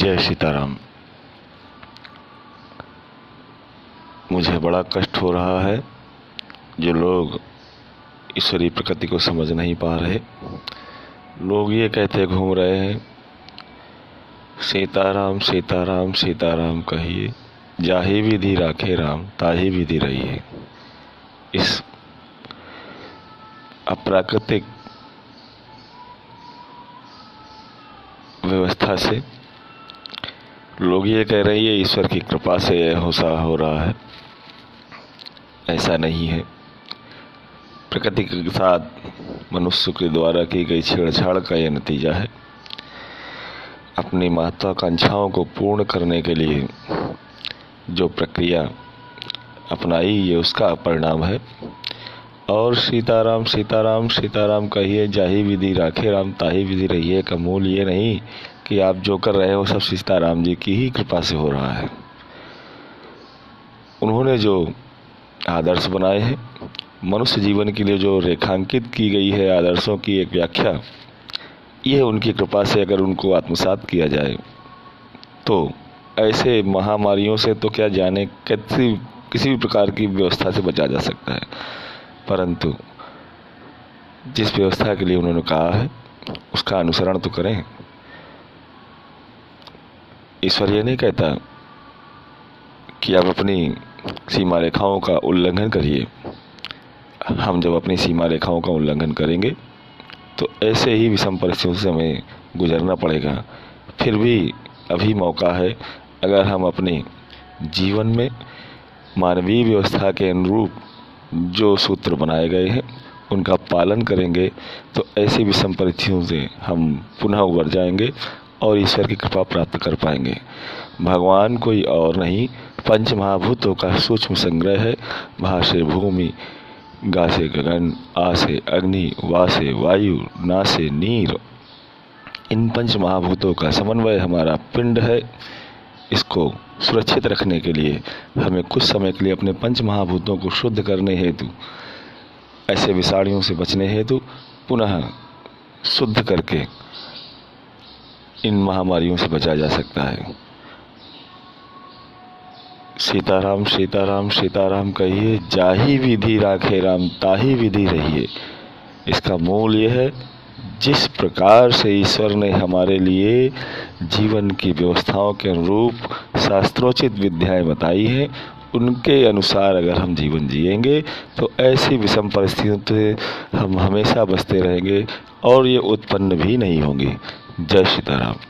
जय सीताराम। मुझे बड़ा कष्ट हो रहा है जो लोग ईश्वरीय प्रकृति को समझ नहीं पा रहे। लोग ये कहते घूम रहे हैं, सीताराम सीताराम सीताराम कहिए, जाही विधि राखे राम, ताही विधि रहिए। इस अप्राकृतिक व्यवस्था से लोग ये कह रहे हैं, ये ईश्वर की कृपा से होसा हो रहा है। ऐसा नहीं है। प्रकृति के साथ मनुष्य के द्वारा की गई छेड़छाड़ का यह नतीजा है। अपनी महत्वाकांक्षाओं को पूर्ण करने के लिए जो प्रक्रिया अपनाई, ये उसका परिणाम है। और सीताराम सीताराम सीताराम कहिए, जाही विधि राखे राम, ताही विधि रहिए, का मूल ये नहीं कि आप जो कर रहे हो सब सीताराम जी की ही कृपा से हो रहा है। उन्होंने जो आदर्श बनाए हैं, मनुष्य जीवन के लिए जो रेखांकित की गई है आदर्शों की एक व्याख्या ये उनकी कृपा से अगर उनको आत्मसात किया जाए तो ऐसे महामारियों से तो क्या जाने किसी किसी भी प्रकार की व्यवस्था से बचा जा सकता है। परंतु जिस व्यवस्था के लिए उन्होंने कहा है, उसका अनुसरण तो करें। ईश्वर ये नहीं कहता कि आप अपनी सीमा रेखाओं का उल्लंघन करिए। हम जब अपनी सीमा रेखाओं का उल्लंघन करेंगे तो ऐसे ही विषम परिस्थितियों से हमें गुजरना पड़ेगा। फिर भी अभी मौका है, अगर हम अपने जीवन में मानवीय व्यवस्था के अनुरूप जो सूत्र बनाए गए हैं, उनका पालन करेंगे तो ऐसी विषम परिस्थितियों से हम पुनः उबर जाएँगे। और ईश्वर की कृपा प्राप्त कर पाएँगे। भगवान कोई और नहीं पंच महाभूतों का सूक्ष्म संग्रह है। भा से भूमि गा से गगन आ से अग्नि वा से वायु ना से नीर इन पंच महाभूतों का समन्वय हमारा पिंड है। इसको सुरक्षित रखने के लिए हमें कुछ समय के लिए अपने पंच महाभूतों को शुद्ध करने हेतु, ऐसे विषाणियों से बचने हेतु पुनः शुद्ध करके इन महामारियों से बचा जा सकता है। सीताराम सीताराम सीताराम कहिए, जाही विधि राखे राम, ताही विधि रहिए। इसका मूल यह है, जिस प्रकार से ईश्वर ने हमारे लिए जीवन की व्यवस्थाओं के अनुरूप शास्त्रोचित विद्याएँ बताई हैं, उनके अनुसार अगर हम जीवन जिएँगे तो ऐसी विषम परिस्थितियों से हम हमेशा बचते रहेंगे और ये उत्पन्न भी नहीं होंगे। जय सीताराम